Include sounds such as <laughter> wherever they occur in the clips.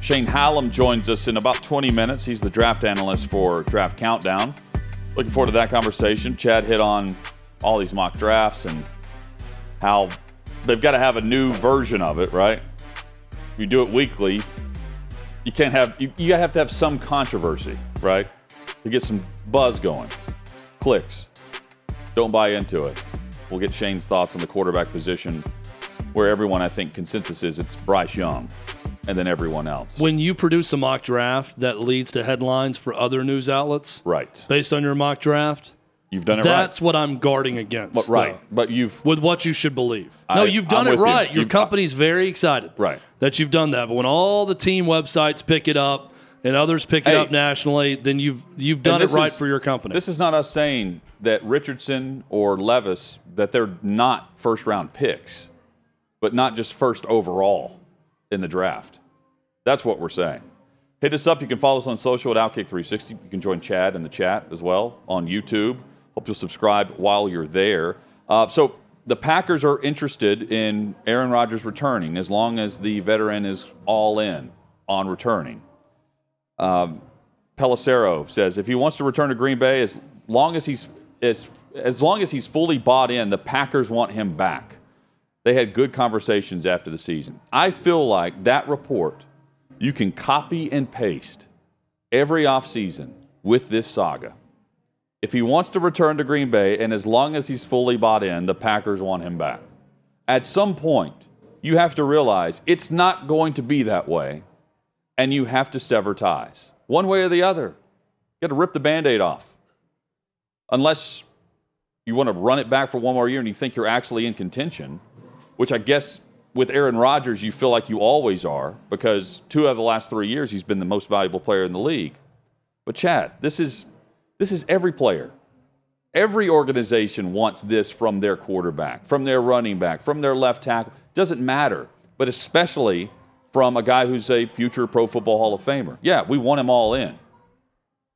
Shane Hallam joins us in about 20 minutes. He's the draft analyst for Draft Countdown. Looking forward to that conversation. Chad hit on all these mock drafts and how they've got to have a new version of it, right? You do it weekly, you can't have you, you have to have some controversy, right? To get some buzz going. Clicks. Don't buy into it. We'll get Shane's thoughts on the quarterback position, where everyone I think consensus is it's Bryce Young, and then everyone else. When you produce a mock draft that leads to headlines for other news outlets right. based on your mock draft, You've done it that's right. what I'm guarding against. But, right. though, But you've with what you should believe. I- no, you've done I'm it with you. right. Your You've- uh, company's very excited Right. that you've done that. But when all the team websites pick it up and others pick it Hey. up nationally, then you've you've done it right is- for your company. This is not us saying that Richardson or Levis that they're not first round picks, but not just first overall in the draft. That's what we're saying. Hit us up. You can follow us on social at Outkick360. You can join Chad in the chat as well on YouTube. Hope you'll subscribe while you're there. Uh, so the Packers are interested in Aaron Rodgers returning as long as the veteran is all in on returning. Um, Pelissero says if he wants to return to Green Bay, as long as he's as as long as he's fully bought in, the Packers want him back. They had good conversations after the season. I feel like that report you can copy and paste every offseason with this saga. If he wants to return to Green Bay, and as long as he's fully bought in, the Packers want him back. At some point, you have to realize it's not going to be that way, and you have to sever ties. One way or the other. You got to rip the band aid off. Unless you want to run it back for one more year and you think you're actually in contention, which I guess with Aaron Rodgers, you feel like you always are because two of the last three years he's been the most valuable player in the league. But Chad, this is this is every player. Every organization wants this from their quarterback, from their running back, from their left tackle. Doesn't matter, but especially from a guy who's a future Pro Football Hall of Famer. Yeah, we want him all in.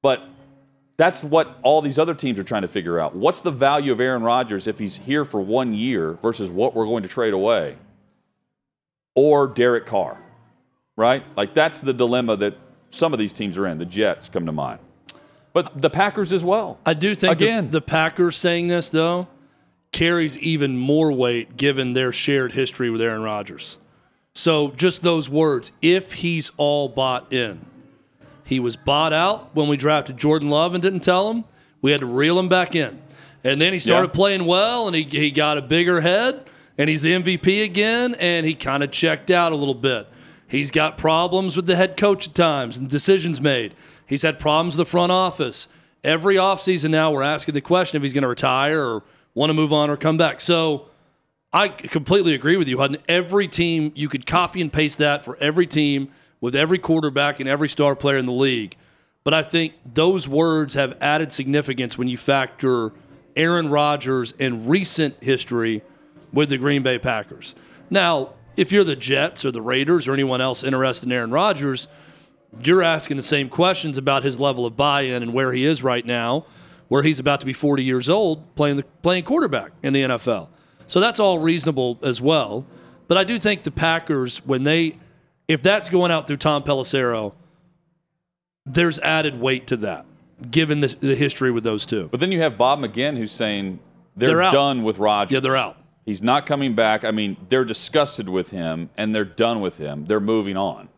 But that's what all these other teams are trying to figure out. What's the value of Aaron Rodgers if he's here for one year versus what we're going to trade away? Or Derek Carr, right? Like that's the dilemma that some of these teams are in. The Jets come to mind, but the Packers as well. I do think the- Again. the, Packers saying this though carries even more weight given their shared history with Aaron Rodgers. So just those words, if he's all bought in. He was bought out when we drafted Jordan Love and didn't tell him. We had to reel him back in. And then he started Yeah. playing well and he, he got a bigger head and he's the MVP again and he kind of checked out a little bit. He's got problems with the head coach at times and decisions made. He's had problems with the front office. Every offseason now we're asking the question if he's going to retire or want to move on or come back. So I completely agree with you, Hutton. Every team, you could copy and paste that for every team with every quarterback and every star player in the league. But I think those words have added significance when you factor Aaron Rodgers and recent history with the Green Bay Packers. Now, if you're the Jets or the Raiders or anyone else interested in Aaron Rodgers, you're asking the same questions about his level of buy-in and where he is right now, where he's about to be 40 years old playing the playing quarterback in the NFL. So that's all reasonable as well. But I do think the Packers, when they, if that's going out through Tom Pelissero, there's added weight to that, given the, the history with those two. But then you have Bob McGinn who's saying they're, They're done with Rodgers. Yeah, they're out. He's not coming back. I mean, they're disgusted with him and they're done with him. They're moving on.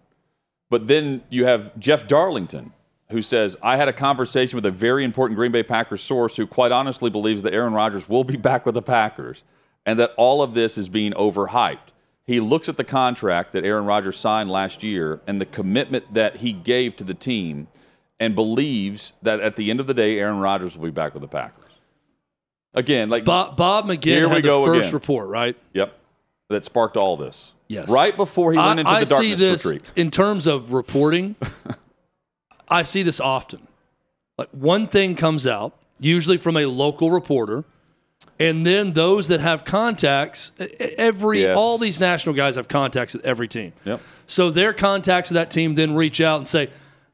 But then you have Jeff Darlington, who says, I had a conversation with a very important Green Bay Packers source who quite honestly believes that Aaron Rodgers will be <laughs> back with the Packers and that all of this is being overhyped. He looks at the contract that Aaron Rodgers signed last year and the commitment that he gave to the team, and believes that at the end of the day, Aaron Rodgers will be back with the Packers. Again, like Bob, Bob McGinn Here we had the go first again. report, right? Yep. That sparked all this. Yes. Right before he went I, into I the see this retreat. in terms of reporting. <laughs> I see this often. Like one thing comes out, usually from a local reporter, and then those that have contacts. Every Yes. all these national guys have contacts with every team. Yep. So their contacts with that team then reach out and say,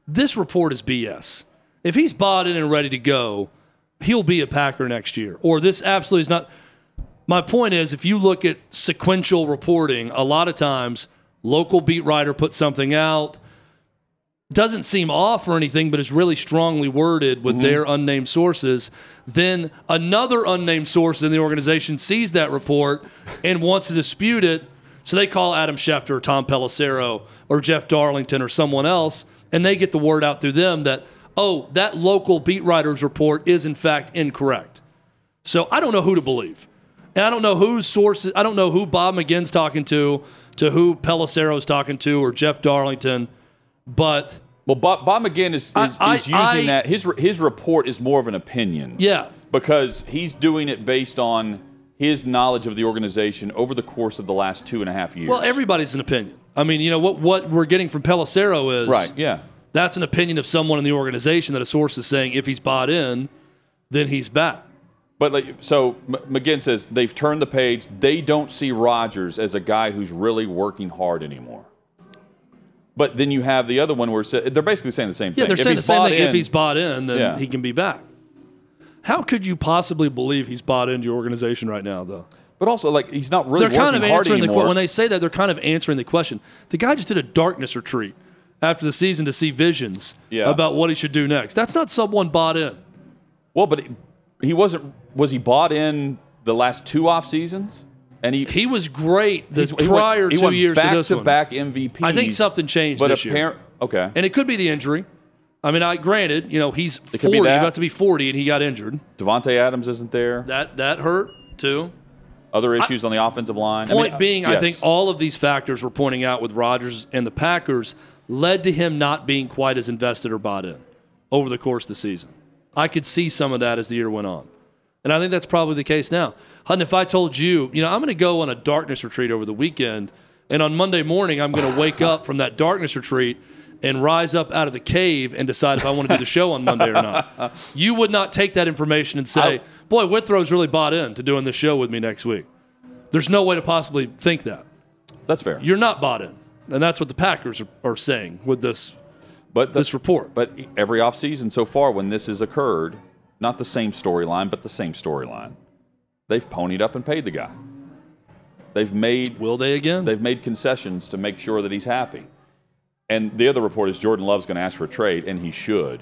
"This report is BS. If he's bought in and ready to go, he'll be a Packer next year." Or this absolutely is not. My point is, if you look at sequential reporting, a lot of times local beat writer puts something out, doesn't seem off or anything, but is really strongly worded with mm-hmm. their unnamed sources. Then another unnamed source in the organization sees that report and wants to dispute it. So they call Adam Schefter or Tom Pelissero or Jeff Darlington or someone else, and they get the word out through them that, oh, that local beat writer's report is in fact incorrect. So I don't know who to believe. And I don't know whose sources, I don't know who Bob McGinn's talking to, to who Pelissero's talking to, or Jeff Darlington. But Well, Bob, Bob McGinn is, is, I- is using I- that. His, his report is more of an opinion. yeah, Because he's doing it based on his knowledge of the organization over the course of the last two and a half years. well, everybody's an opinion. I mean, you know, what, what we're getting from Pelissero is Right, yeah. that's an opinion of someone in the organization that a source is saying if he's bought in, then he's back. But like, so McGinn says they've turned the page. They don't see Rodgers as a guy who's really working hard anymore. But then you have the other one where they're basically saying the same thing. Yeah, they're If saying the same thing. in- if he's bought in, then Yeah. he can be back. How could you possibly believe he's bought into your organization right now, though? but also like he's not really they're kind of answering the when they say that they're kind of answering the question. The guy just did a darkness retreat after the season to see visions Yeah. about what he should do next. That's not someone bought in. well, but he, he wasn't. Was he bought in the last two off seasons? And he He was great the he prior went, he two went years back to this one. back MVP. I think something changed But this year. Okay. And it could be the injury. I mean, I granted, you know, he's It 40, that. about to be 40, and he got injured. Davante Adams isn't there. That that hurt too. Other issues on the offensive line. I Point mean, being, I yes. think all of these factors we're pointing out with Rodgers and the Packers led to him not being quite as invested or bought in over the course of the season. I could see some of that as the year went on. And I think that's probably the case now. Hutton, if I told you, you know, I'm going to go on a darkness retreat over the weekend, and on Monday morning, I'm going to wake up from that darkness retreat and rise up out of the cave and decide if I want to do the show on Monday or not. You would not take that information and say, I- boy, Withrow's really bought in to doing this show with me next week. There's no way to possibly think that. that's fair. You're not bought in. And that's what the Packers are, are saying with this But the, this report. But every offseason so far, when this has occurred, not the same storyline, but the same storyline, they've ponied up and paid the guy. They've made Will they again? they've made concessions to make sure that he's happy. And the other report is Jordan Love's going to ask for a trade, and he should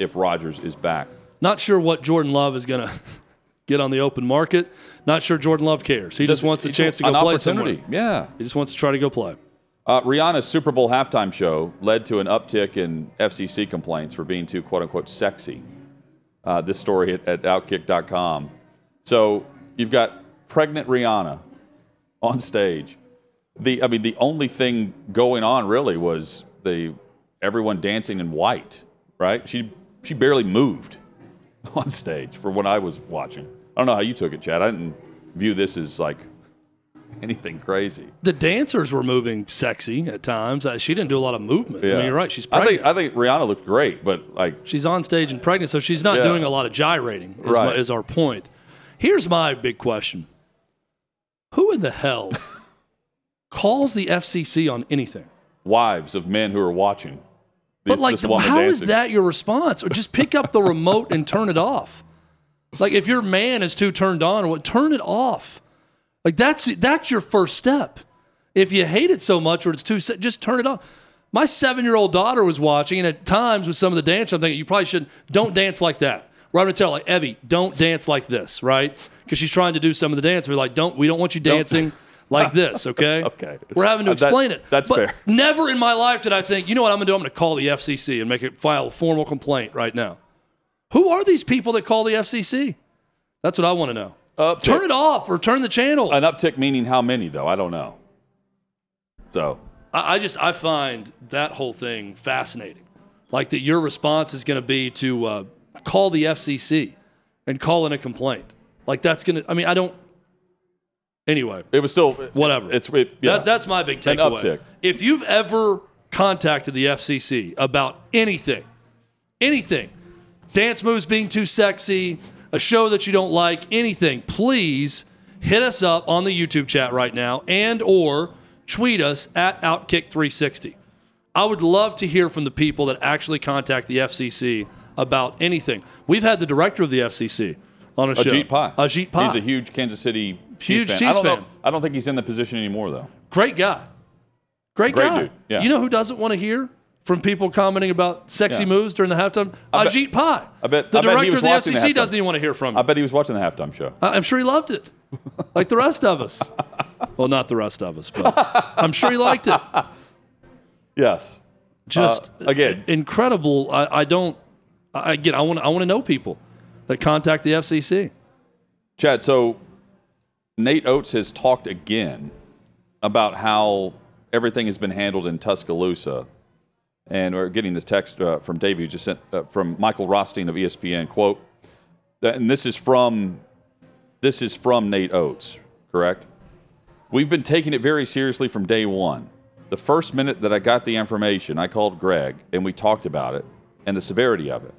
if Rodgers is back. Not sure what Jordan Love is going <laughs> to get on the open market. Not sure Jordan Love cares. He just wants a chance to go play somewhere. Yeah. He just wants to try to go play. Uh, Rihanna's Super Bowl halftime show led to an uptick in FCC complaints for being too quote unquote sexy. Uh, this story at, at Outkick.com. So you've got pregnant Rihanna on stage. The I mean the only thing going on really was the everyone dancing in white, right? She she barely moved <laughs> on stage for what I was watching. I don't know how you took it, Chad. I didn't view this as like <laughs> anything crazy. The dancers were moving sexy at times. Uh, she didn't do a lot of movement. I mean, you're right. She's I think I think Rihanna looked great, but like She's on stage and pregnant, so she's not Yeah. doing a lot of gyrating, is, Right. my, is our point. Here's my big question Who in the hell <laughs> calls the FCC on anything? wives of men who are watching. But like, how is dancing. that your response? Or just pick up the remote and turn it off. Like, if your man is too turned on, what, turn it off. Like that's that's your first step. If you hate it so much, or it's too, just turn it off. My seven-year-old daughter was watching, and at times with some of the dance, I'm thinking you probably shouldn't. don't dance like that. Where I'm gonna tell like Evie, don't dance like this, right? Because she's trying to do some of the dance. We're like, don't we don't want you dancing <laughs> like this, <laughs> okay? Okay. We're having to Uh, that- explain it. that's But fair. Never in my life did I think, you know what I'm gonna do? I'm gonna call the FCC and make it file a formal complaint right now. Who are these people that call the FCC? That's what I want to know. Uptick. Turn it off or turn the channel. An uptick meaning how many though? I don't know. So I, I just I find that whole thing fascinating. like that your response is going to be to uh, call the FCC and call in a complaint. Like that's going to. I mean, I don't. Anyway, It was still whatever. It's it, yeah. That, that's my big An takeaway. uptick. If you've ever contacted the FCC about anything, anything, dance moves being too sexy, a show that you don't like, anything, please hit us up on the YouTube chat right now and or tweet us at Outkick360. I would love to hear from the people that actually contact the FCC about anything. We've had the director of the FCC on a show. Ajit Pai. Ajit Pai. He's a huge Kansas City Huge Chiefs fan. Chiefs I don't fan. Know, I don't think he's in the position anymore though. Great guy. Great, Great guy. dude, yeah. You know who doesn't want to hear from people commenting about sexy Yeah. moves during the halftime? I bet- Ajit Pai. I bet- the I bet he director was of the watching the FCC doesn't even want to hear from I bet he was watching the halftime show. I- I'm sure he loved it, <laughs> like the rest of us. well, not the rest of us, but <laughs> I'm sure he liked it. Yes. Just Uh, again. incredible. I, I don't. I, again, I want I want to know people that contact the FCC. Chad, so Nate Oates has talked again about how everything has been handled in Tuscaloosa. And we're getting this text uh, from Davey, just sent uh, from Michael Rothstein of ESPN. Quote, and this is from this is from Nate Oates, correct? We've been taking it very seriously from day one. The first minute that I got the information, I called Greg and we talked about it and the severity of it.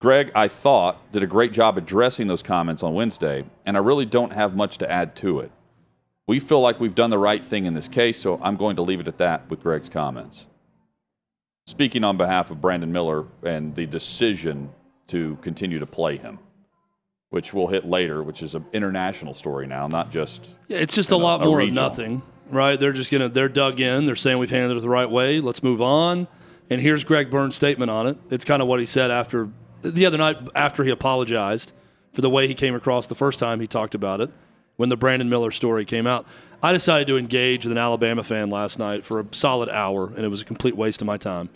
Greg, I thought, did a great job addressing those comments on Wednesday, and I really don't have much to add to it. We feel like we've done the right thing in this case, so I'm going to leave it at that with Greg's comments. Speaking on behalf of Brandon Miller and the decision to continue to play him, which we'll hit later, which is an international story now, not just. Yeah, it's just a know, lot a more of nothing, right? They're just gonna they're dug in. They're saying we've handled it the right way. Let's move on. And here's Greg Byrne's statement on it. It's kind of what he said after the other night after he apologized for the way he came across the first time he talked about it when the Brandon Miller story came out. I decided to engage with an Alabama fan last night for a solid hour, and it was a complete waste of my time.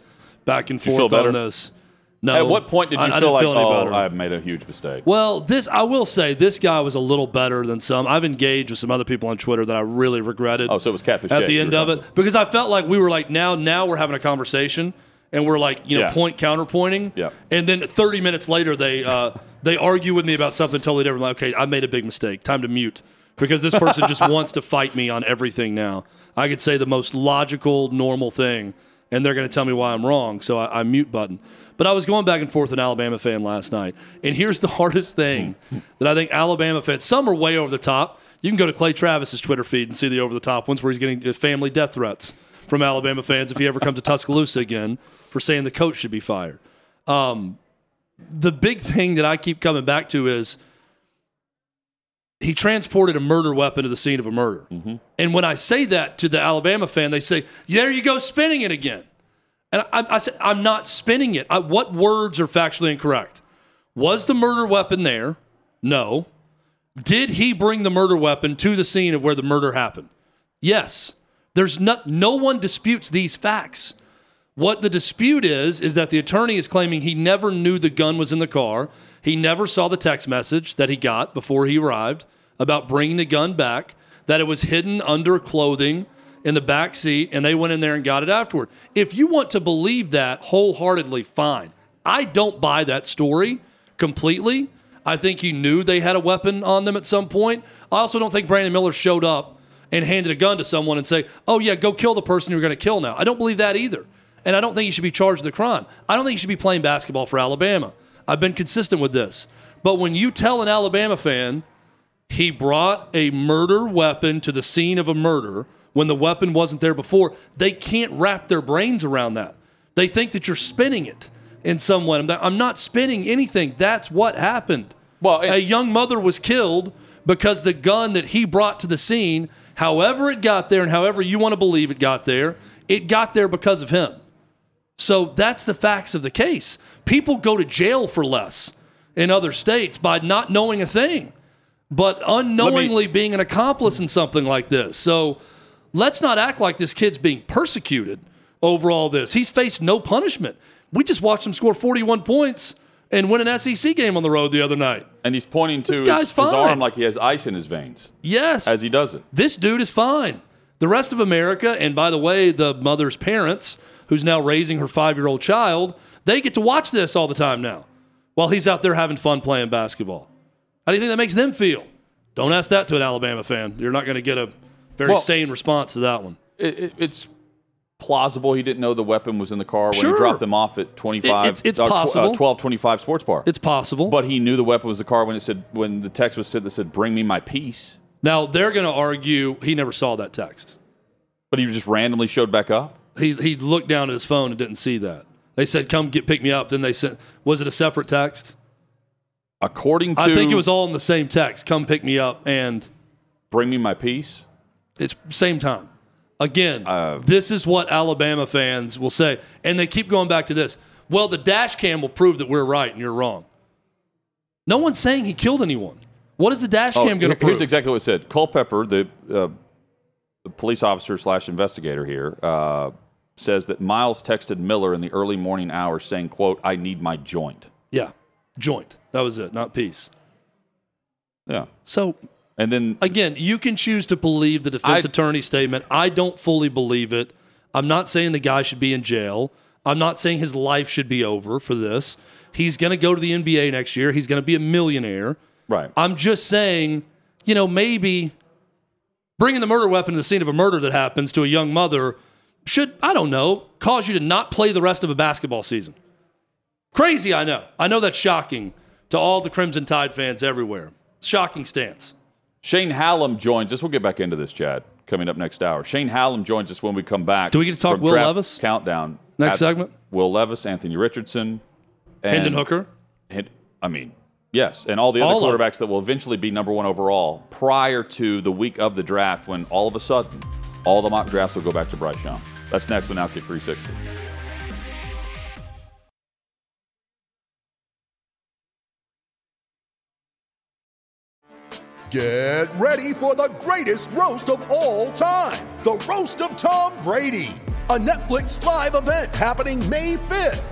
Back and forth feel better? on this. No. At what point did you I- I feel didn't like, feel oh, better. I've made a huge mistake? Well, this I will say, this guy was a little better than some. I've engaged with some other people on Twitter that I really regretted. Oh, so it was Catfish at the end of it because I felt like we were like now now we're having a conversation and we're like you know Yeah. point counterpointing. Yeah. And then 30 minutes later they uh, they argue with me about something totally different. Like, okay, I made a big mistake. Time to mute because this person just <laughs> wants to fight me on everything now. I could say the most logical, normal thing, and they're going to tell me why I'm wrong. So I, I mute button. But I was going back and forth with an Alabama fan last night, and here's the <laughs> hardest thing that I think Alabama fans. Some are way over the top. You can go to Clay Travis's Twitter feed and see the over the top ones where he's getting uh, family death threats from Alabama fans if he ever comes to Tuscaloosa again for saying the coach should be fired. Um, the big thing that I keep coming back to is he transported a murder weapon to the scene of a murder. Mm-hmm. And when I say that to the Alabama fan, they say, "There you go, spinning it again." And I, I said, "I'm not spinning it. I, what words are factually incorrect? Was the murder weapon there? No. Did he bring the murder weapon to the scene of where the murder happened? Yes. There's not. No one disputes these facts. What the dispute is, is that the attorney is claiming he never knew the gun was in the car. He never saw the text message that he got before he arrived about bringing the gun back, that it was hidden under clothing in the back seat, and they went in there and got it afterward. If you want to believe that wholeheartedly, fine. I don't buy that story completely. I think he knew they had a weapon on them at some point. I also don't think Brandon Miller showed up and handed a gun to someone and say, "Oh yeah, go kill the person you're going to kill now." I don't believe that either. And I don't think he should be charged with a crime. I don't think he should be playing basketball for Alabama. I've been consistent with this. But when you tell an Alabama fan he brought a murder weapon to the scene of a murder when the weapon wasn't there before, they can't wrap their brains around that. They think that you're spinning it in some way. I'm not- spinning anything. That's what happened. Well, a young mother was killed because the gun that he brought to the scene, however it got there and however you want to believe it got there, it got there because of him. So that's the facts of the case. People go to jail for less in other states by not knowing a thing, but unknowingly being an accomplice in something like this. So let's not act like this kid's being persecuted over all this. He's faced no punishment. We just watched him score 41 points and win an SEC game on the road the other night. And he's pointing to his, his arm like he has ice in his veins Yes. as he does it. this dude is fine. The rest of America, and by the way, the mother's parents, who's now raising her five year old child, they get to watch this all the time now while he's out there having fun playing basketball. How do you think that makes them feel? Don't ask that to an Alabama fan. You're not going to get a very Well- sane response to that one. It, it, it's plausible he didn't know the weapon was in the car when Sure. he dropped them off at 25 It- it's- it's uh, possible. uh, 1225 sports bar. It's possible. but he knew the weapon was in the car when it said when the text was said that said bring me my piece. now they're going to argue he never saw that text. But he just randomly showed back up. He he looked down at his phone and didn't see that. They said, "Come get pick me up." Then they said, "Was it a separate text?" According to I think it was all in the same text. Come pick me up, and bring me my piece. it's same time. Again, Uh, this is what Alabama fans will say, and they keep going back to this. Well, the dash cam will prove that we're right and you're wrong. No one's saying he killed anyone. What is the dash Oh, cam going to prove? here's exactly what it said. Culpepper, the, uh, the police officer slash investigator here, uh, says that Miles texted Miller in the early morning hours saying, "quote I need my joint." yeah, joint. That was it, not peace. Yeah, So and then again, you can choose to believe the defense I- attorney's statement. I don't fully believe it. I'm not saying the guy should be in jail. I'm not saying his life should be over for this. He's going to go to the NBA next year. He's going to be a millionaire. right. I'm just saying, you know, maybe bringing the murder weapon to the scene of a murder that happens to a young mother should, I don't know, cause you to not play the rest of a basketball season. Crazy, I know. I know that's shocking to all the Crimson Tide fans everywhere. Shocking stance. Shane Hallam joins us. We'll get back into this, Chad, coming up next hour. Shane Hallam joins us when we come back. Do we get to talk Will Levis? Countdown. Next segment? Will Levis, Anthony Richardson, and Hendon Hooker. I mean, yes, and all the other All of quarterbacks that will eventually be number one overall prior to the week of the draft when all of a sudden all the mock drafts will go back to Bryce Young. That's next on Outkick 360. Get ready for the greatest roast of all time the Roast of Tom Brady, a Netflix live event happening May 5th.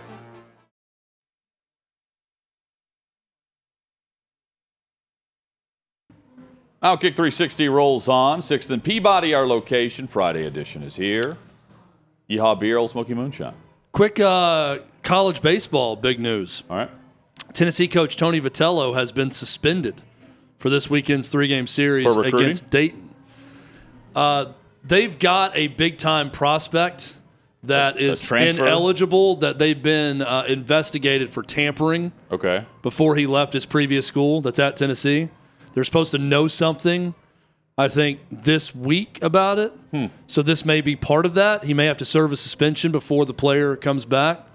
Outkick 360 rolls on. Sixth and Peabody, our location. Friday edition is here. Yeehaw Beer, Ole Smoky Moonshine. Quick uh, college baseball big news. All right. Tennessee coach Tony Vitello has been suspended for this weekend's three game series against Dayton. Uh, they've got a big time prospect that is transfer? ineligible, that they've been uh, investigated for tampering Okay. before he left his previous school that's at Tennessee. They're supposed to know something, I think, this week about it. Hmm. So this may be part of that. He may have to serve a suspension before the player comes back.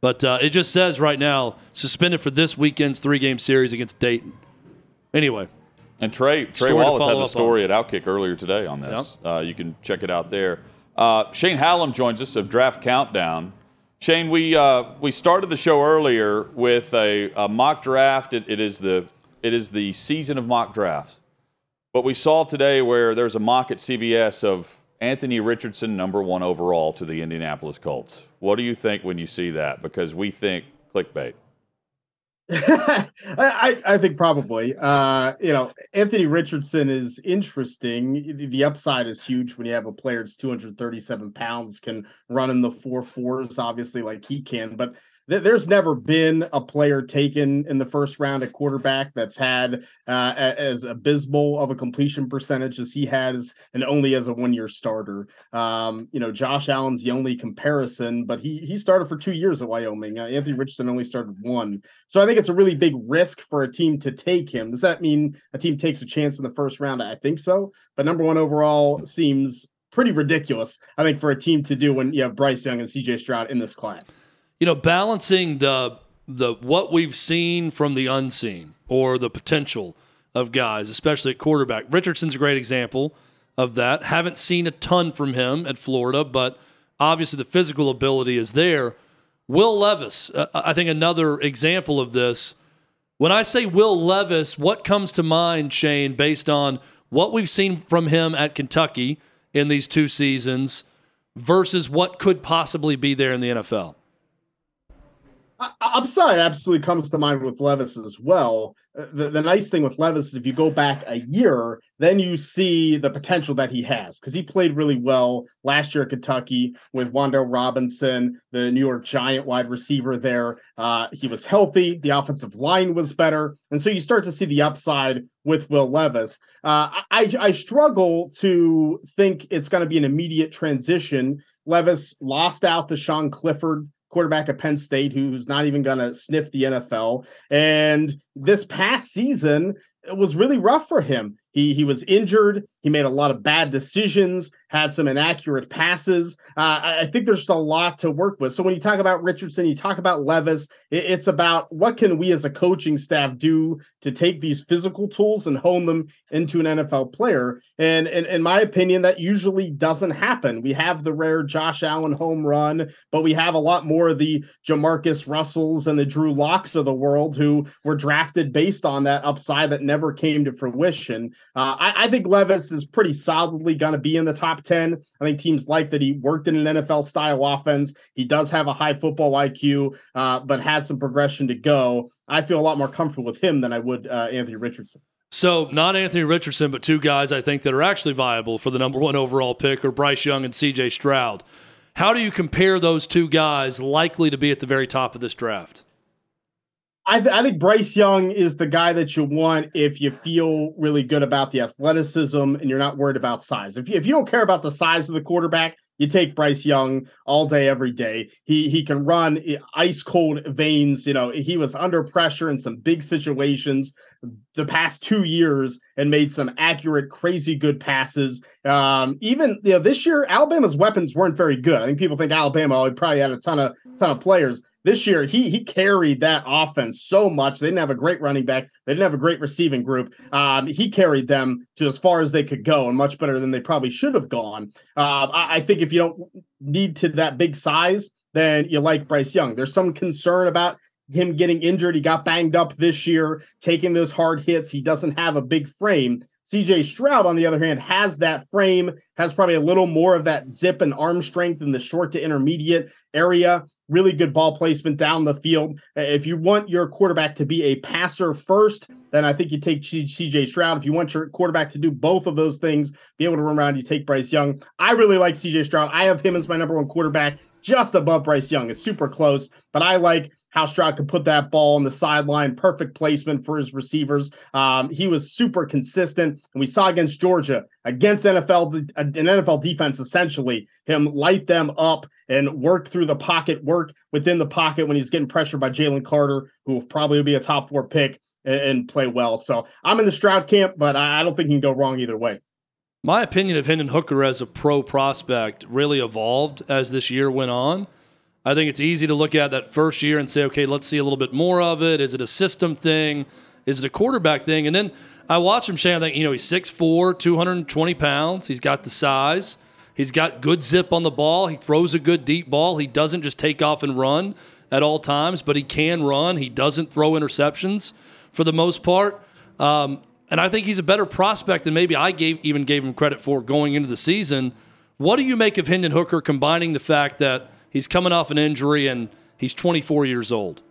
But uh, it just says right now, suspended for this weekend's three game series against Dayton. Anyway, And Trey Trey Wallace had the story at Outkick earlier today on this. Uh, you can check it out there. Uh, Shane Hallam joins us of Draft Countdown. Shane, we uh, we started the show earlier with a, a mock draft. It, it is the it is the season of mock drafts. But we saw today where there's a mock at CBS of Anthony Richardson, number one overall to the Indianapolis Colts. What do you think when you see that? Because we think clickbait. <laughs> I, I think probably. Uh, you know, Anthony Richardson is interesting. The, the upside is huge when you have a player that's 237 pounds, can run in the four fours, obviously, like he can. But there's never been a player taken in the first round at quarterback that's had uh, as abysmal of a completion percentage as he has, and only as a one year starter. Um, you know, Josh Allen's the only comparison, but he he started for two years at Wyoming. Uh, Anthony Richardson only started one. So I think it's a really big risk for a team to take him. Does that mean a team takes a chance in the first round? I think so. But number one overall seems pretty ridiculous, I think, for a team to do when you have Bryce Young and CJ Stroud in this class. You know, balancing the the what we've seen from the unseen or the potential of guys, especially at quarterback. Richardson's a great example of that. Haven't seen a ton from him at Florida, but obviously the physical ability is there. Will Levis, uh, I think another example of this. When I say Will Levis, what comes to mind, Shane, based on what we've seen from him at Kentucky in these two seasons versus what could possibly be there in the NFL? Upside absolutely comes to mind with Levis as well. Uh, the, the nice thing with Levis is if you go back a year, then you see the potential that he has because he played really well last year at Kentucky with Wan'Dale Robinson, the New York Giant wide receiver there. Uh, he was healthy, the offensive line was better. And so you start to see the upside with Will Levis. Uh, I, I struggle to think it's going to be an immediate transition. Levis lost out to Sean Clifford quarterback at Penn State who's not even going to sniff the NFL. And this past season, it was really rough for him. He he was injured. He made a lot of bad decisions, had some inaccurate passes. Uh, I think there's just a lot to work with. So when you talk about Richardson, you talk about Levis, it's about what can we as a coaching staff do to take these physical tools and hone them into an NFL player. And in my opinion, that usually doesn't happen. We have the rare Josh Allen home run, but we have a lot more of the Jamarcus Russells and the Drew Locks of the world who were drafted based on that upside that never came to fruition. Uh, I, I, think Levis is pretty solidly going to be in the top 10. I think teams like that he worked in an NFL style offense. He does have a high football IQ, uh, but has some progression to go. I feel a lot more comfortable with him than I would uh, Anthony Richardson. So, not Anthony Richardson, but two guys I think that are actually viable for the number one overall pick are Bryce Young and CJ Stroud. How do you compare those two guys likely to be at the very top of this draft? I, th- I, think Bryce Young is the guy that you want if you feel really good about the athleticism and you're not worried about size. If you, if you don't care about the size of the quarterback, you take Bryce Young all day, every day. He he can run ice cold veins. You know, he was under pressure in some big situations the past two years and made some accurate, crazy good passes. Um, even you know, this year, Alabama's weapons weren't very good. I think people think Alabama probably had a ton of ton of players this year he he carried that offense so much. They didn't have a great running back. They didn't have a great receiving group. Um, he carried them to as far as they could go, and much better than they probably should have gone. Uh, I, I think if you don't need to that big size, then you like Bryce Young. There's some concern about him getting injured. He got banged up this year, taking those hard hits. He doesn't have a big frame. CJ Stroud, on the other hand, has that frame, has probably a little more of that zip and arm strength in the short to intermediate area really good ball placement down the field. Uh, if you want your quarterback to be a passer first, then I think you take CJ Stroud. If you want your quarterback to do both of those things, be able to run around, you take Bryce Young. I really like CJ Stroud. I have him as my number one quarterback, just above Bryce Young. It's super close, but I like how Stroud could put that ball on the sideline. Perfect placement for his receivers. Um, he was super consistent, and we saw against Georgia, against NFL an NFL defense, essentially him light them up and work through the pocket, work within the pocket when he's getting pressured by Jalen Carter, who probably will be a top four pick and, and play well. So I'm in the Stroud camp, but I, I don't think you can go wrong either way. My opinion of Hendon Hooker as a pro prospect really evolved as this year went on. I think it's easy to look at that first year and say, okay, let's see a little bit more of it. Is it a system thing? Is it a quarterback thing? And then I watch him, Shane. I think, you know, he's 6'4, 220 pounds. He's got the size. He's got good zip on the ball. He throws a good deep ball. He doesn't just take off and run at all times, but he can run. He doesn't throw interceptions for the most part. Um, and I think he's a better prospect than maybe I gave even gave him credit for going into the season. What do you make of Hendon Hooker combining the fact that He's coming off an injury and he's 24 years old.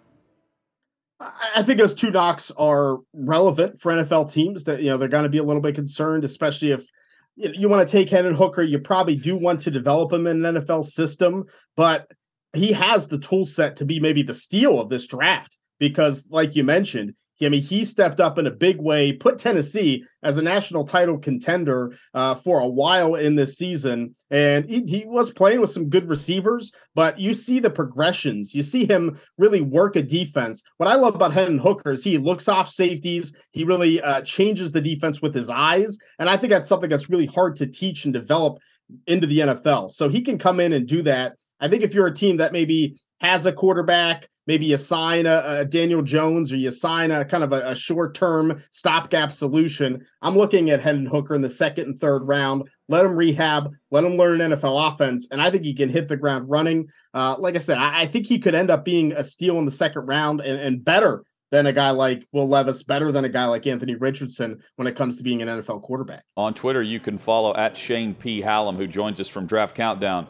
I think those two knocks are relevant for NFL teams that you know they're going to be a little bit concerned, especially if you, know, you want to take Hendon Hooker. You probably do want to develop him in an NFL system, but he has the tool set to be maybe the steal of this draft because, like you mentioned, I mean, he stepped up in a big way, put Tennessee as a national title contender uh, for a while in this season. And he, he, was playing with some good receivers, but you see the progressions. You see him really work a defense. What I love about Hendon Hooker is he looks off safeties. He really uh, changes the defense with his eyes. And I think that's something that's really hard to teach and develop into the NFL. So he can come in and do that. I think if you're a team that maybe has a quarterback, maybe you sign a, a Daniel Jones or you sign a kind of a, a short term stopgap solution. I'm looking at Hendon Hooker in the second and third round. Let him rehab, let him learn NFL offense, and I think he can hit the ground running. Uh, like I said, I, I, think he could end up being a steal in the second round and, and better than a guy like Will Levis, better than a guy like Anthony Richardson when it comes to being an NFL quarterback. On Twitter, you can follow at Shane P. Hallam, who joins us from Draft Countdown.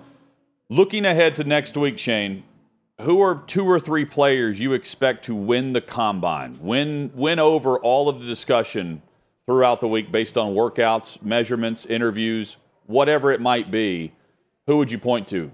Looking ahead to next week, Shane, who are two or three players you expect to win the combine, win win over all of the discussion throughout the week based on workouts, measurements, interviews, whatever it might be? Who would you point to?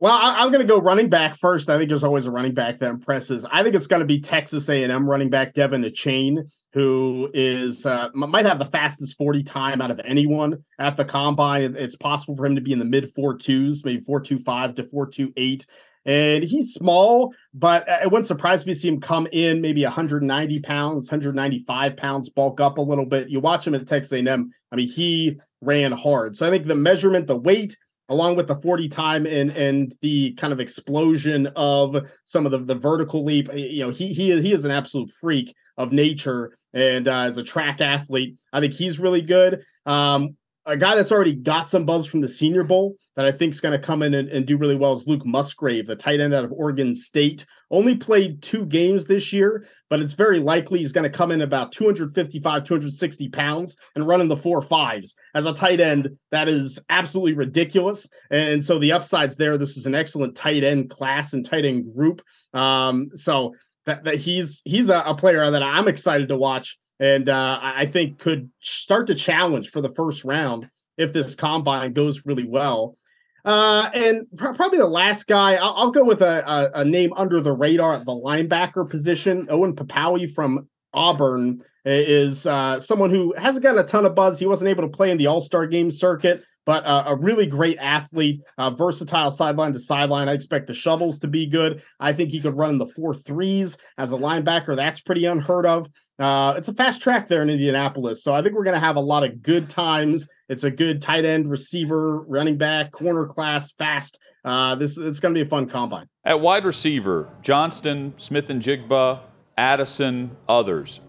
Well, I, am going to go running back first. I think there's always a running back that impresses. I think it's going to be Texas A&M running back De'Von Achane, who is uh, might have the fastest 40 time out of anyone at the combine. It's possible for him to be in the mid four twos, maybe four two five to four two eight. And he's small, but it wouldn't surprise me to see him come in maybe 190 pounds, 195 pounds, bulk up a little bit. You watch him at Texas A&M. I mean, he ran hard. So I think the measurement, the weight, along with the 40 time and and the kind of explosion of some of the, the vertical leap you know he he is, he is an absolute freak of nature and uh, as a track athlete. I think he's really good. Um, a guy that's already got some buzz from the Senior Bowl that I think is going to come in and, and, do really well is Luke Musgrave, the tight end out of Oregon State. Only played two games this year, but it's very likely he's going to come in about 255, 260 pounds and running the four fives. As a tight end, that is absolutely ridiculous. And so the upside's there. This is an excellent tight end class and tight end group. Um, so that, that he's he's a, a player that I'm excited to watch and uh, I think could start to challenge for the first round if this combine goes really well. Uh, and pr- probably the last guy, I'll, I'll go with a, a, a, name under the radar at the linebacker position. Owen Pappoe from Auburn is uh, someone who hasn't gotten a ton of buzz. He wasn't able to play in the All Star game circuit, but uh, a really great athlete, uh, versatile sideline to sideline. I expect the shuttles to be good. I think he could run the four threes as a linebacker. That's pretty unheard of. Uh, it's a fast track there in Indianapolis, so I think we're going to have a lot of good times. It's a good tight end, receiver, running back, corner class, fast. Uh, this it's going to be a fun combine. At wide receiver, Johnston, Smith-Njigba, Addison, others.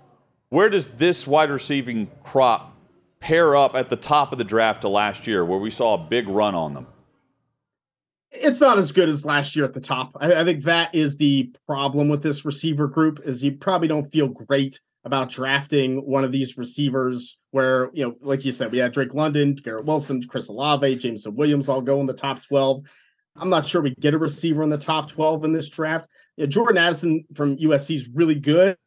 Where does this wide receiving crop pair up at the top of the draft to last year, where we saw a big run on them? It's not as good as last year at the top. I, I think that is the problem with this receiver group. Is you probably don't feel great about drafting one of these receivers where, you know, like you said, we had Drake London, Garrett Wilson, Chris Olave, Jameson Williams all go in the top 12. I'm not sure we get a receiver in the top 12 in this draft. Know, Jordan Addison from USC is really good,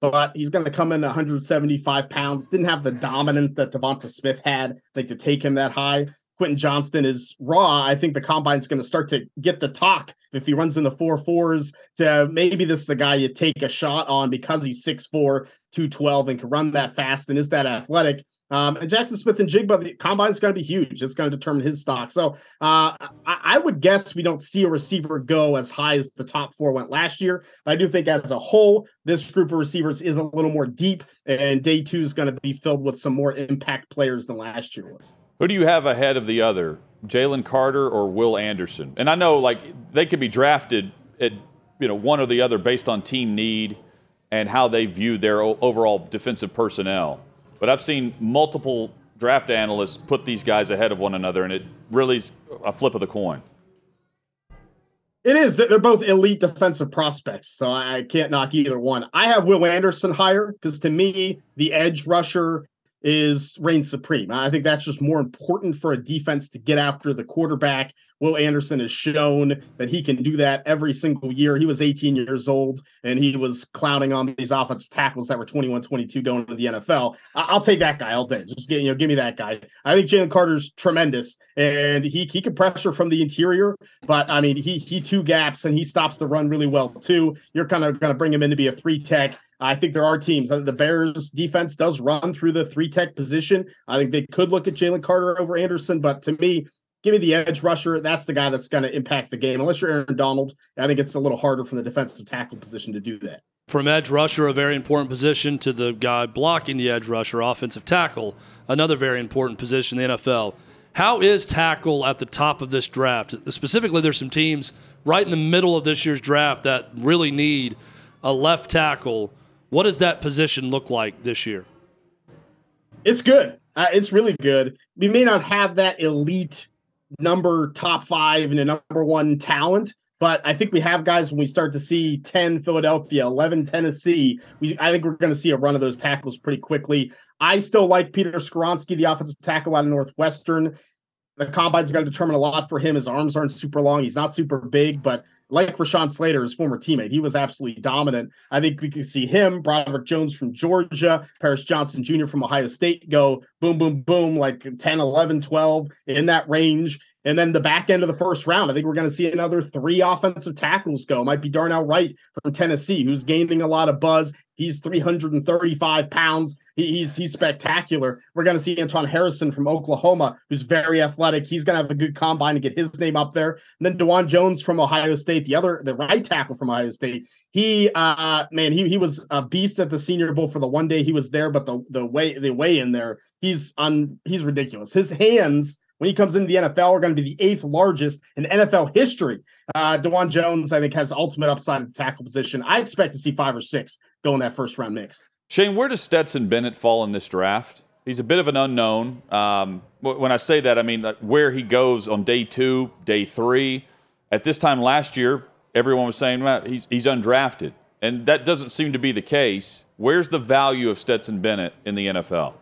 but he's going to come in 175 pounds. Didn't have the dominance that Devonta Smith had, like to take him that high. Quentin Johnston is raw. I think the combine's going to start to get the talk if he runs in the four fours. To maybe this is the guy you take a shot on because he's 6'4, 212 and can run that fast and is that athletic. Um, and Jackson Smith-Njigba, the combine is going to be huge. It's going to determine his stock. So uh, I, I, would guess we don't see a receiver go as high as the top four went last year. I do think as a whole, this group of receivers is a little more deep, and day two is going to be filled with some more impact players than last year was. Who do you have ahead of the other, Jalen Carter or Will Anderson? And I know like they could be drafted at you know one or the other based on team need and how they view their overall defensive personnel. But I've seen multiple draft analysts put these guys ahead of one another, and it really is a flip of the coin. It is. They're both elite defensive prospects, so I can't knock either one. I have Will Anderson higher because to me, the edge rusher is reigns supreme. I think that's just more important for a defense to get after the quarterback. Will Anderson has shown that he can do that every single year. He was 18 years old and he was clowning on these offensive tackles that were 21, 22 going to the NFL. I- will take that guy all day. Just get, you know, give me that guy. I think Jalen Carter's tremendous and he he can pressure from the interior, but I mean he he two gaps and he stops the run really well too. You're kind of going to bring him in to be a three tech I think there are teams. The Bears defense does run through the three tech position. I think they could look at Jalen Carter over Anderson, but to me, give me the edge rusher. That's the guy that's going to impact the game. Unless you're Aaron Donald, I think it's a little harder from the defensive tackle position to do that. From edge rusher, a very important position, to the guy blocking the edge rusher, offensive tackle, another very important position in the NFL. How is tackle at the top of this draft? Specifically, there's some teams right in the middle of this year's draft that really need a left tackle what does that position look like this year? It's good. Uh, it's really good. We may not have that elite number top five and a number one talent, But I think we have guys when we start to see 10 Philadelphia, 11 Tennessee. We, I think we're going to see a run of those tackles pretty quickly. I still like Peter Skoronski, the offensive tackle out of Northwestern. The combine's going to determine a lot for him. His arms aren't super long. He's not super big, but like Rashawn Slater, his former teammate, he was absolutely dominant. I think we could see him, Broderick Jones from Georgia, Paris Johnson Jr. from Ohio State go boom, boom, boom, like 10, 11, 12 in that range. And then the back end of the first round, I think we're going to see another three offensive tackles go. Might be Darnell Wright from Tennessee, who's gaining a lot of buzz. He's 335 pounds. He, he's he's spectacular. We're going to see Anton Harrison from Oklahoma, who's very athletic. He's going to have a good combine to get his name up there. And then Dawand Jones from Ohio State, the other the right tackle from Ohio State. He uh man, he he was a beast at the Senior Bowl for the one day he was there, but the the way the way in there, he's on he's ridiculous. His hands when he comes into the NFL we're going to be the eighth largest in NFL history. Uh, Dawand Jones, I think, has ultimate upside at the tackle position. I expect to see five or six go in that first round mix. Shane, where does Stetson Bennett fall in this draft? He's a bit of an unknown. Um, when I say that, I mean where he goes on day two, day three. At this time last year, everyone was saying well, he's, he's undrafted, and that doesn't seem to be the case. Where's the value of Stetson Bennett in the NFL?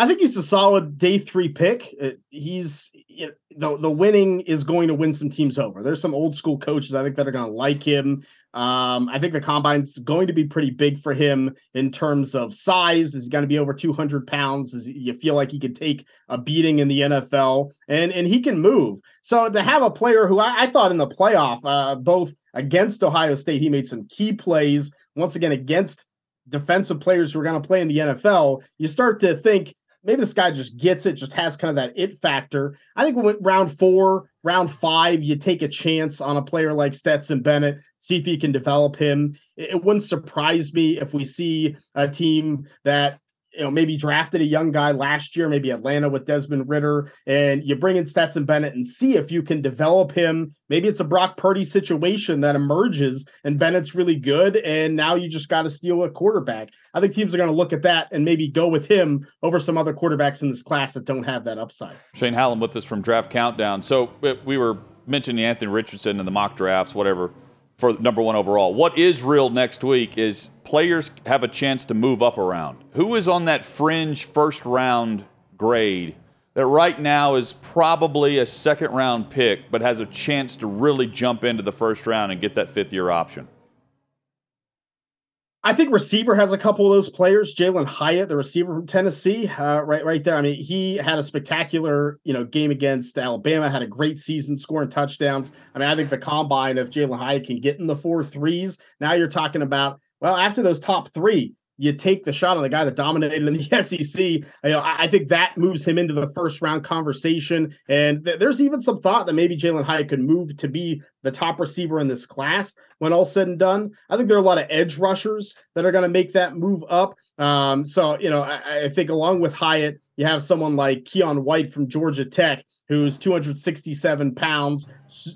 I think he's a solid day three pick. Uh, he's you know, the the winning is going to win some teams over. There's some old school coaches I think that are going to like him. Um, I think the combine's going to be pretty big for him in terms of size. Is he going to be over 200 pounds? Is you feel like he could take a beating in the NFL and and he can move. So to have a player who I, I thought in the playoff, uh, both against Ohio State, he made some key plays. Once again against defensive players who are going to play in the NFL, you start to think maybe this guy just gets it, just has kind of that it factor. I think when round four, round five, you take a chance on a player like Stetson Bennett, see if you can develop him. It, it wouldn't surprise me if we see a team that you know, maybe drafted a young guy last year, maybe Atlanta with Desmond Ridder, and you bring in Stetson Bennett and see if you can develop him. Maybe it's a Brock Purdy situation that emerges and Bennett's really good, and now you just got to steal a quarterback. I think teams are going to look at that and maybe go with him over some other quarterbacks in this class that don't have that upside. Shane Hallam with us from Draft Countdown. So we were mentioning Anthony Richardson in the mock drafts, whatever for number one overall. What is real next week is players have a chance to move up around. Who is on that fringe first round grade that right now is probably a second round pick, but has a chance to really jump into the first round and get that fifth year option? I think receiver has a couple of those players. Jalin Hyatt, the receiver from Tennessee, uh, right, right there. I mean, he had a spectacular, you know, game against Alabama. Had a great season, scoring touchdowns. I mean, I think the combine if Jalin Hyatt can get in the four threes. Now you're talking about well, after those top three, you take the shot on the guy that dominated in the <laughs> SEC. You know, I, I think that moves him into the first round conversation. And th- there's even some thought that maybe Jalin Hyatt could move to be the top receiver in this class when all said and done. I think there are a lot of edge rushers that are going to make that move up. Um, so, you know, I, I think along with Hyatt, you have someone like Keion White from Georgia Tech, who's 267 pounds,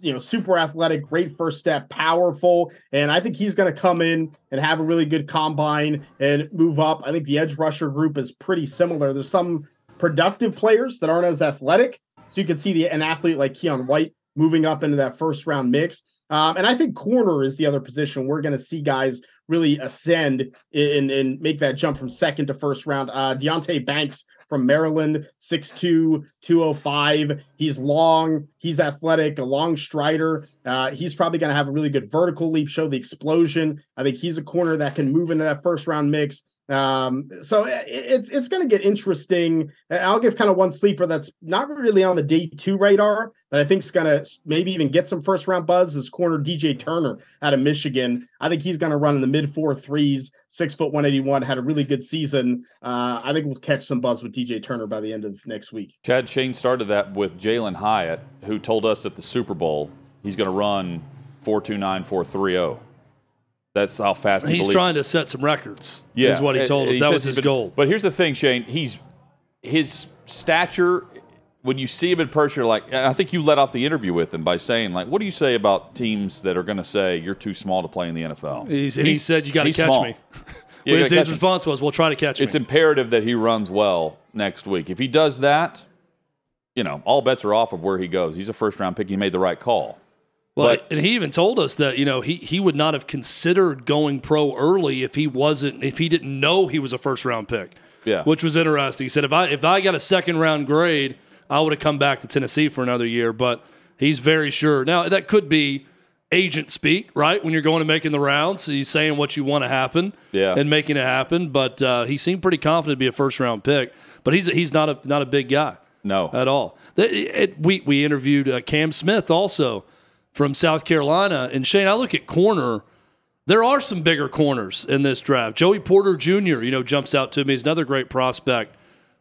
you know, super athletic, great first step, powerful. And I think he's going to come in and have a really good combine and move up. I think the edge rusher group is pretty similar. There's some productive players that aren't as athletic. So you can see the an athlete like Keion White moving up into that first round mix. Um, and I think corner is the other position we're going to see guys really ascend and, and make that jump from second to first round. Uh, Deonte Banks from Maryland, 6'2, 205. He's long, he's athletic, a long strider. Uh, he's probably going to have a really good vertical leap, show the explosion. I think he's a corner that can move into that first round mix. Um, so it, it's it's going to get interesting. I'll give kind of one sleeper that's not really on the day two radar that I think is going to maybe even get some first round buzz. Is corner DJ Turner out of Michigan. I think he's going to run in the mid four threes, six foot one eighty one. Had a really good season. Uh, I think we'll catch some buzz with DJ Turner by the end of next week. Chad Shane started that with Jalin Hyatt, who told us at the Super Bowl he's going to run four two nine four three zero. That's how fast he he's believes. trying to set some records. Yeah, is what he told us. He that was his been- goal. But here's the thing, Shane. He's his stature. When you see him in person, you're like, I think you let off the interview with him by saying, like, what do you say about teams that are going to say you're too small to play in the NFL? He's, and he said, "You got to catch small. me." <laughs> <laughs> His his response was, "We'll try to catch him. It's me." imperative that he runs well next week. If he does that, you know, all bets are off of where he goes. He's a first round pick. He made the right call. Well, But- and he even told us that you know he he would not have considered going pro early if he wasn't if he didn't know he was a first round pick. Yeah. which was interesting. He said if I if I got a second round grade, I would have come back to Tennessee for another year. But he's very sure now that could be agent speak, right? When you're going and making the rounds, he's saying what you want to happen, Yeah. and making it happen. But uh, he seemed pretty confident to be a first round pick. But he's he's not a not a big guy No. at all. The- it- we we interviewed uh, Cam Smith also from South Carolina, and Shane, I look at corner. There are some bigger corners in this draft. Joey Porter Jr. You know jumps out to me. He's another great prospect.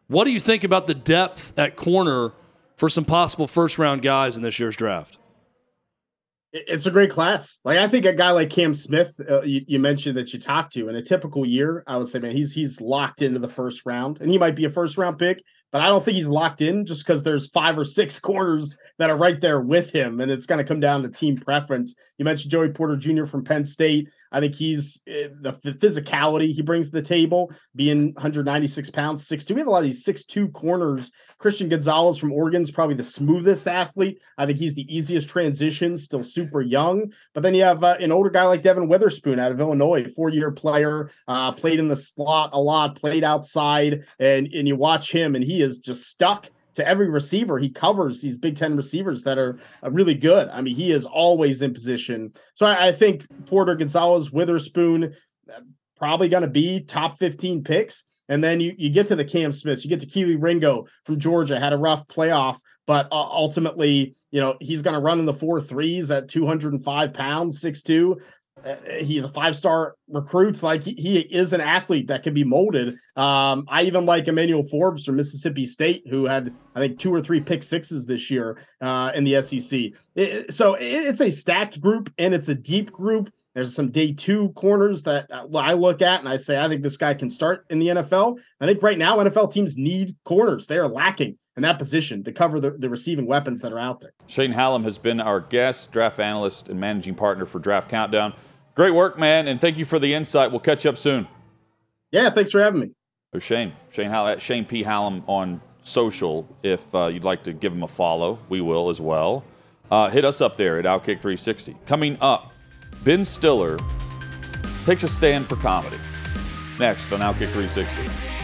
What do you think about the depth at corner for some possible first round guys in this year's draft? It's a great class. Like I think a guy like Cam Smith, uh, you, you mentioned that you talked to in a typical year, I would say, man, he's he's locked into the first round, and he might be a first round pick, but I don't think he's locked in just because there's five or six corners that are right there with him, and it's going to come down to team preference. You mentioned Joey Porter Jr. from Penn State. I think he's uh, the physicality he brings to the table, being 196 pounds, 6'2. We have a lot of these 6'2 corners. Christian Gonzalez from Oregon is probably the smoothest athlete. I think he's the easiest transition, still super young. But then you have uh, an older guy like Devon Witherspoon out of Illinois, four year player, uh, played in the slot a lot, played outside, and, and you watch him, and he is just stuck to every receiver he covers these Big Ten receivers that are uh, really good. I mean, he is always in position. So I, I think Porter Gonzalez, Witherspoon, uh, probably going to be top 15 picks. And then you, you get to the Cam Smiths, you get to Kelee Ringo from Georgia, had a rough playoff, but uh, ultimately, you know, he's going to run in the four threes at 205 pounds, 6'2. Uh, he's a five star recruit. Like he, is an athlete that can be molded. Um, I even like Emmanuel Forbes from Mississippi State, who had I think two or three pick sixes this year uh, in the SEC. It- so it- it's a stacked group and it's a deep group. There's some day two corners that uh, I look at and I say I think this guy can start in the NFL. I think right now NFL teams need corners. They are lacking in that position to cover the, the receiving weapons that are out there. Shane Hallam has been our guest, draft analyst, and managing partner for Draft Countdown. Great work, man, and thank you for the insight. We'll catch up soon. Yeah, thanks for having me. There's Shane. Shane Hallam Shane P. Hallam on social. If uh, you'd like to give him a follow, we will as well. Uh, hit us up there at Outkick 360. Coming up, Ben Stiller takes a stand for comedy. Next on Outkick 360.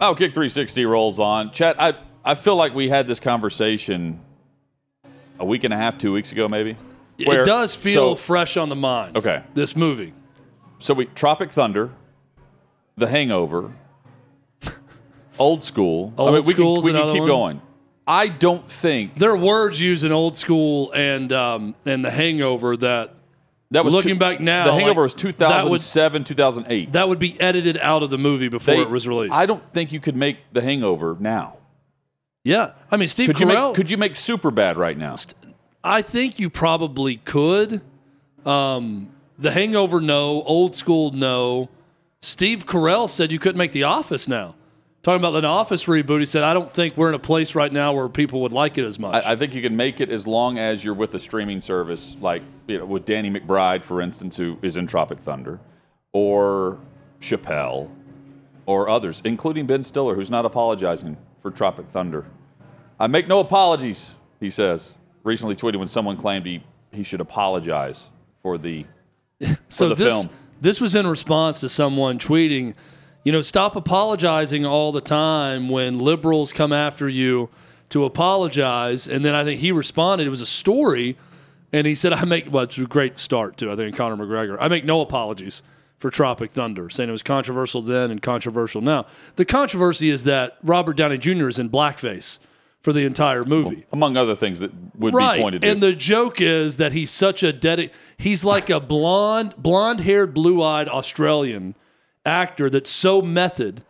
BlueNile.com. Kick 360 rolls on. Chat, I, I feel like we had this conversation a week and a half, two weeks ago, maybe. Where- it does feel so- fresh on the mind. Okay. This movie. So we Tropic Thunder, The Hangover, <laughs> Old School. I Old mean, we can, we can keep one. going. I don't think There are words used in old school and um, and the hangover that that was looking two- back now, The Hangover like, was that would- 2007, 2008. that would be edited out of the movie before They- it was released. I don't think you could make The Hangover now. Yeah, I mean Steve Could you Carell. make Could you make Super Bad right now? I think you probably could. Um, the Hangover, no. Old School, no. Steve Carell said you couldn't make The Office now. Talking about an Office reboot, he said, I don't think we're in a place right now where people would like it as much. I, I think you can make it as long as you're with a streaming service, like you know, with Danny McBride, for instance, who is in Tropic Thunder, or Chappelle, or others, including Ben Stiller, who's not apologizing for Tropic Thunder. I make no apologies, he says. Recently tweeted when someone claimed he, he should apologize for the <laughs> so the this, film. this was in response to someone tweeting, you know, stop apologizing all the time when liberals come after you to apologize. And then I think he responded, it was a story. And he said, I make, well, it's a great start too, I think, Conor McGregor. I make no apologies for Tropic Thunder, saying it was controversial then and controversial now. The controversy is that Robert Downey Jr. is in blackface for the entire movie. Among other things that would right. be pointed to. And the joke is that he's such a dedic he's like a blonde, blonde-haired, blue-eyed Australian actor that's so method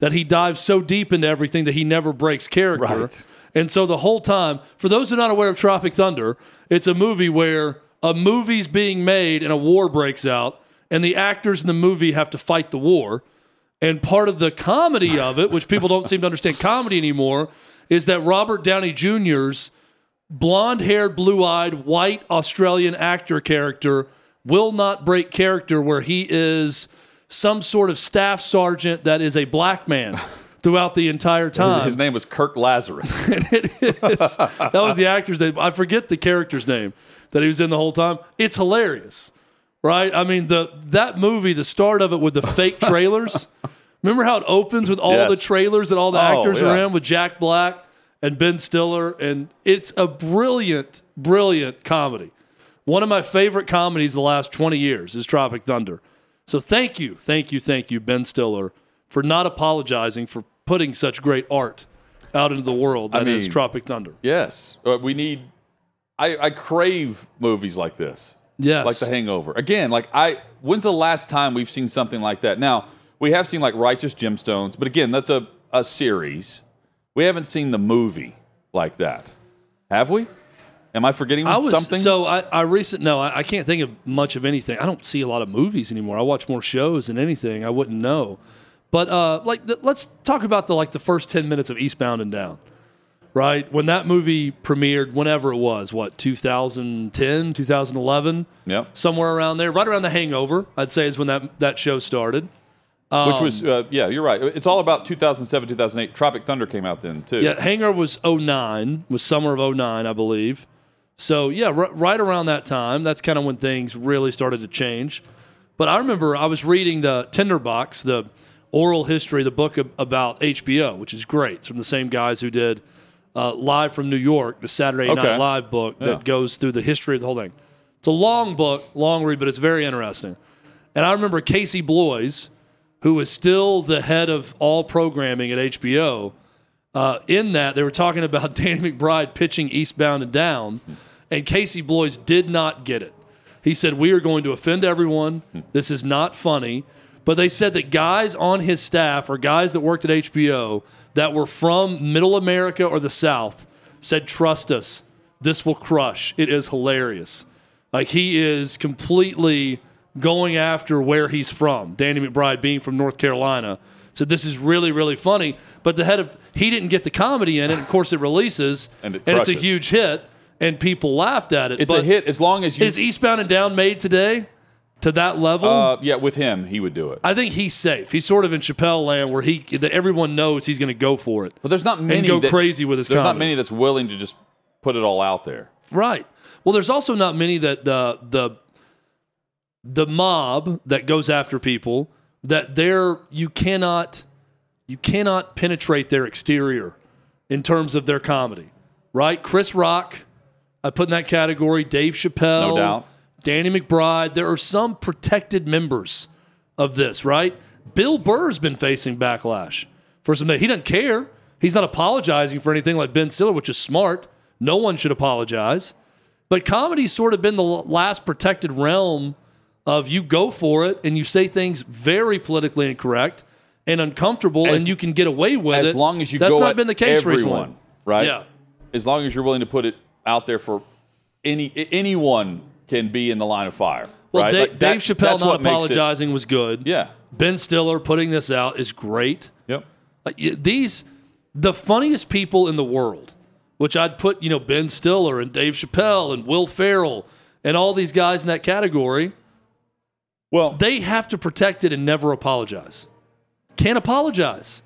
that he dives so deep into everything that he never breaks character. Right. And so the whole time, for those who are not aware of Tropic Thunder, it's a movie where a movie's being made and a war breaks out, and the actors in the movie have to fight the war. And part of the comedy of it, which people don't seem to understand comedy anymore, is that Robert Downey Jr.'s blonde haired, blue eyed, white Australian actor character will not break character where he is some sort of staff sergeant that is a black man <laughs> throughout the entire time. His name was Kirk Lazarus. <laughs> it is. <laughs> That was the actor's name. I forget the character's name that he was in the whole time. It's hilarious, right? I mean, the that movie, the start of it with the fake trailers. Remember how it opens with all Yes. the trailers that all the Oh, actors are in with Jack Black and Ben Stiller, and it's a brilliant, brilliant comedy. One of my favorite comedies the last 20 years is Tropic Thunder. So thank you, thank you, thank you, Ben Stiller, for not apologizing for putting such great art out into the world I that is mean- Tropic Thunder. yes. Uh, we need, I, I crave movies like this. Yes. Like The Hangover. Again, like I, when's the last time we've seen something like that? Now, we have seen like Righteous Gemstones, but again, that's a, a series. We haven't seen the movie like that. Have we? Am I forgetting I was something? so I, I recent no I, I can't think of much of anything. I don't see a lot of movies anymore. I watch more shows than anything. I wouldn't know, but uh, like the, let's talk about the like the first ten minutes of Eastbound and Down, right? When that movie premiered, whenever it was, what 2010, 2011, Yep. somewhere around there, right around The Hangover, I'd say is when that that show started. Which was, uh, yeah, you're right. It's all about 2007, 2008. Tropic Thunder came out then, too. Yeah, Hangar was 09, was summer of 09, I believe. So, yeah, r- right around that time, that's kind of when things really started to change. But I remember I was reading the Tinderbox, the oral history, the book ab- about HBO, which is great. It's from the same guys who did uh, Live from New York, the Saturday Okay. Night Live book Yeah. that goes through the history of the whole thing. It's a long book, long read, but it's very interesting. And I remember Casey Bloys, who was still the head of all programming at HBO, uh, in that they were talking about <laughs> Danny McBride pitching Eastbound and Down, and Casey Bloys did not get it. He said, We are going to offend everyone. This is not funny. But they said that guys on his staff or guys that worked at HBO that were from middle America or the South said, Trust us. This will crush. It is hilarious. Like he is completely going after where he's from. Danny McBride being from North Carolina. said this is really, really funny. But the head of he didn't get the comedy in it. Of course, it releases And it it's a huge hit, and people laughed at it. It's But a hit as long as you. Is Eastbound and Down made today to that level? uh, yeah, with him, he would do it. I think he's safe. He's sort of in Chappelle land where he that everyone knows he's going to go for it. But there's not many and go that- crazy with his comedy. There's not many that's willing to just put it all out there. Right. Well, there's also not many that the the the mob that goes after people that they're you cannot you cannot penetrate their exterior in terms of their comedy. Right? Chris Rock, I put in that category. Dave Chappelle, No doubt. Danny McBride. There are some protected members of this, right? Bill Burr's been facing backlash for some. He doesn't care. He's not apologizing for anything like Ben Stiller, which is smart. No one should apologize. But comedy's sort of been the last protected realm of you go for it and you say things very politically incorrect and uncomfortable, As- and you can get away with as it. As long as you That's not been the case everyone, recently. right? Yeah. As long as you're willing to put it out there for any anyone can be in the line of fire. Well, right? Da- Like that- Dave Chappelle not apologizing was good. Yeah. Ben Stiller putting this out is great. Yep. Like, these the funniest people in the world, which I'd put, you know, Ben Stiller and Dave Chappelle and Will Ferrell and all these guys in that category. Well, they have to protect it and never apologize. Can't apologize.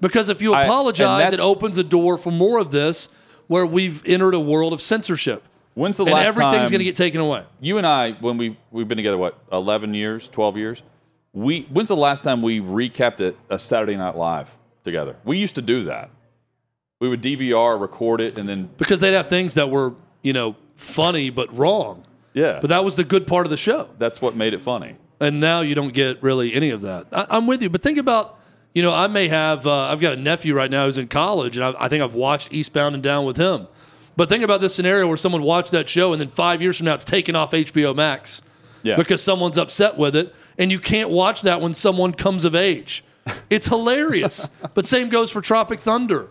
Because if you I- apologize, it opens the door for more of this where we've entered a world of censorship. When's the and last everything's time going to get taken away. You and I, when we we've been together, what eleven years, twelve years? We when's the last time we recapped it a Saturday Night Live together? We used to do that. We would DVR, record it, and then Because they'd have things that were, you know, funny but wrong. yeah, But that was the good part of the show. that's what made it funny. and now you don't get really any of that. I, I'm with you, but think about, you know, I may have, uh, I've got a nephew right now who's in college, and I, I think I've watched Eastbound and Down with him. But think about this scenario where someone watched that show, and then five years from now, it's taken off HBO Max Yeah. because someone's upset with it, and you can't watch that when someone comes of age. It's hilarious. <laughs> but same goes for Tropic Thunder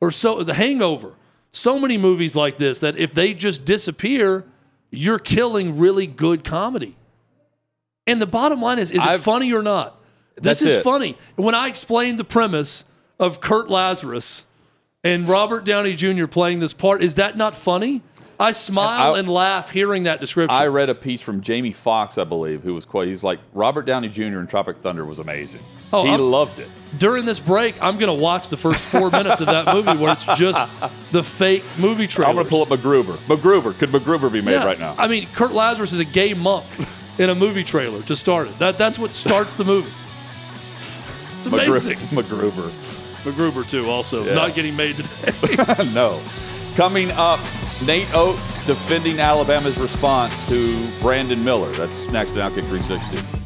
or so The Hangover. So many movies like this that if they just disappear, you're killing really good comedy. And the bottom line is, is it I've- funny or not? This That's is it. funny. When I explained the premise of Kurt Lazarus and Robert Downey Jr. playing this part, is that not funny? I smile I- and laugh hearing that description. I read a piece from Jamie Foxx, I believe, who was quite. He's like Robert Downey Jr. in Tropic Thunder was amazing. Oh, he I'm- loved it. during this break, I'm going to watch the first four minutes of that <laughs> movie where it's just the fake movie trailer. I'm going to pull up MacGruber. MacGruber could MacGruber be made Yeah, right now? I mean, Kurt Lazarus is a gay monk in a movie trailer to start it. That, that's what starts the movie. Amazing. <laughs> MacGruber. MacGruber, too, also Yeah. not getting made today. <laughs> no. Coming up, Nate Oats defending Alabama's response to Brandon Miller. That's next on Outkick 360.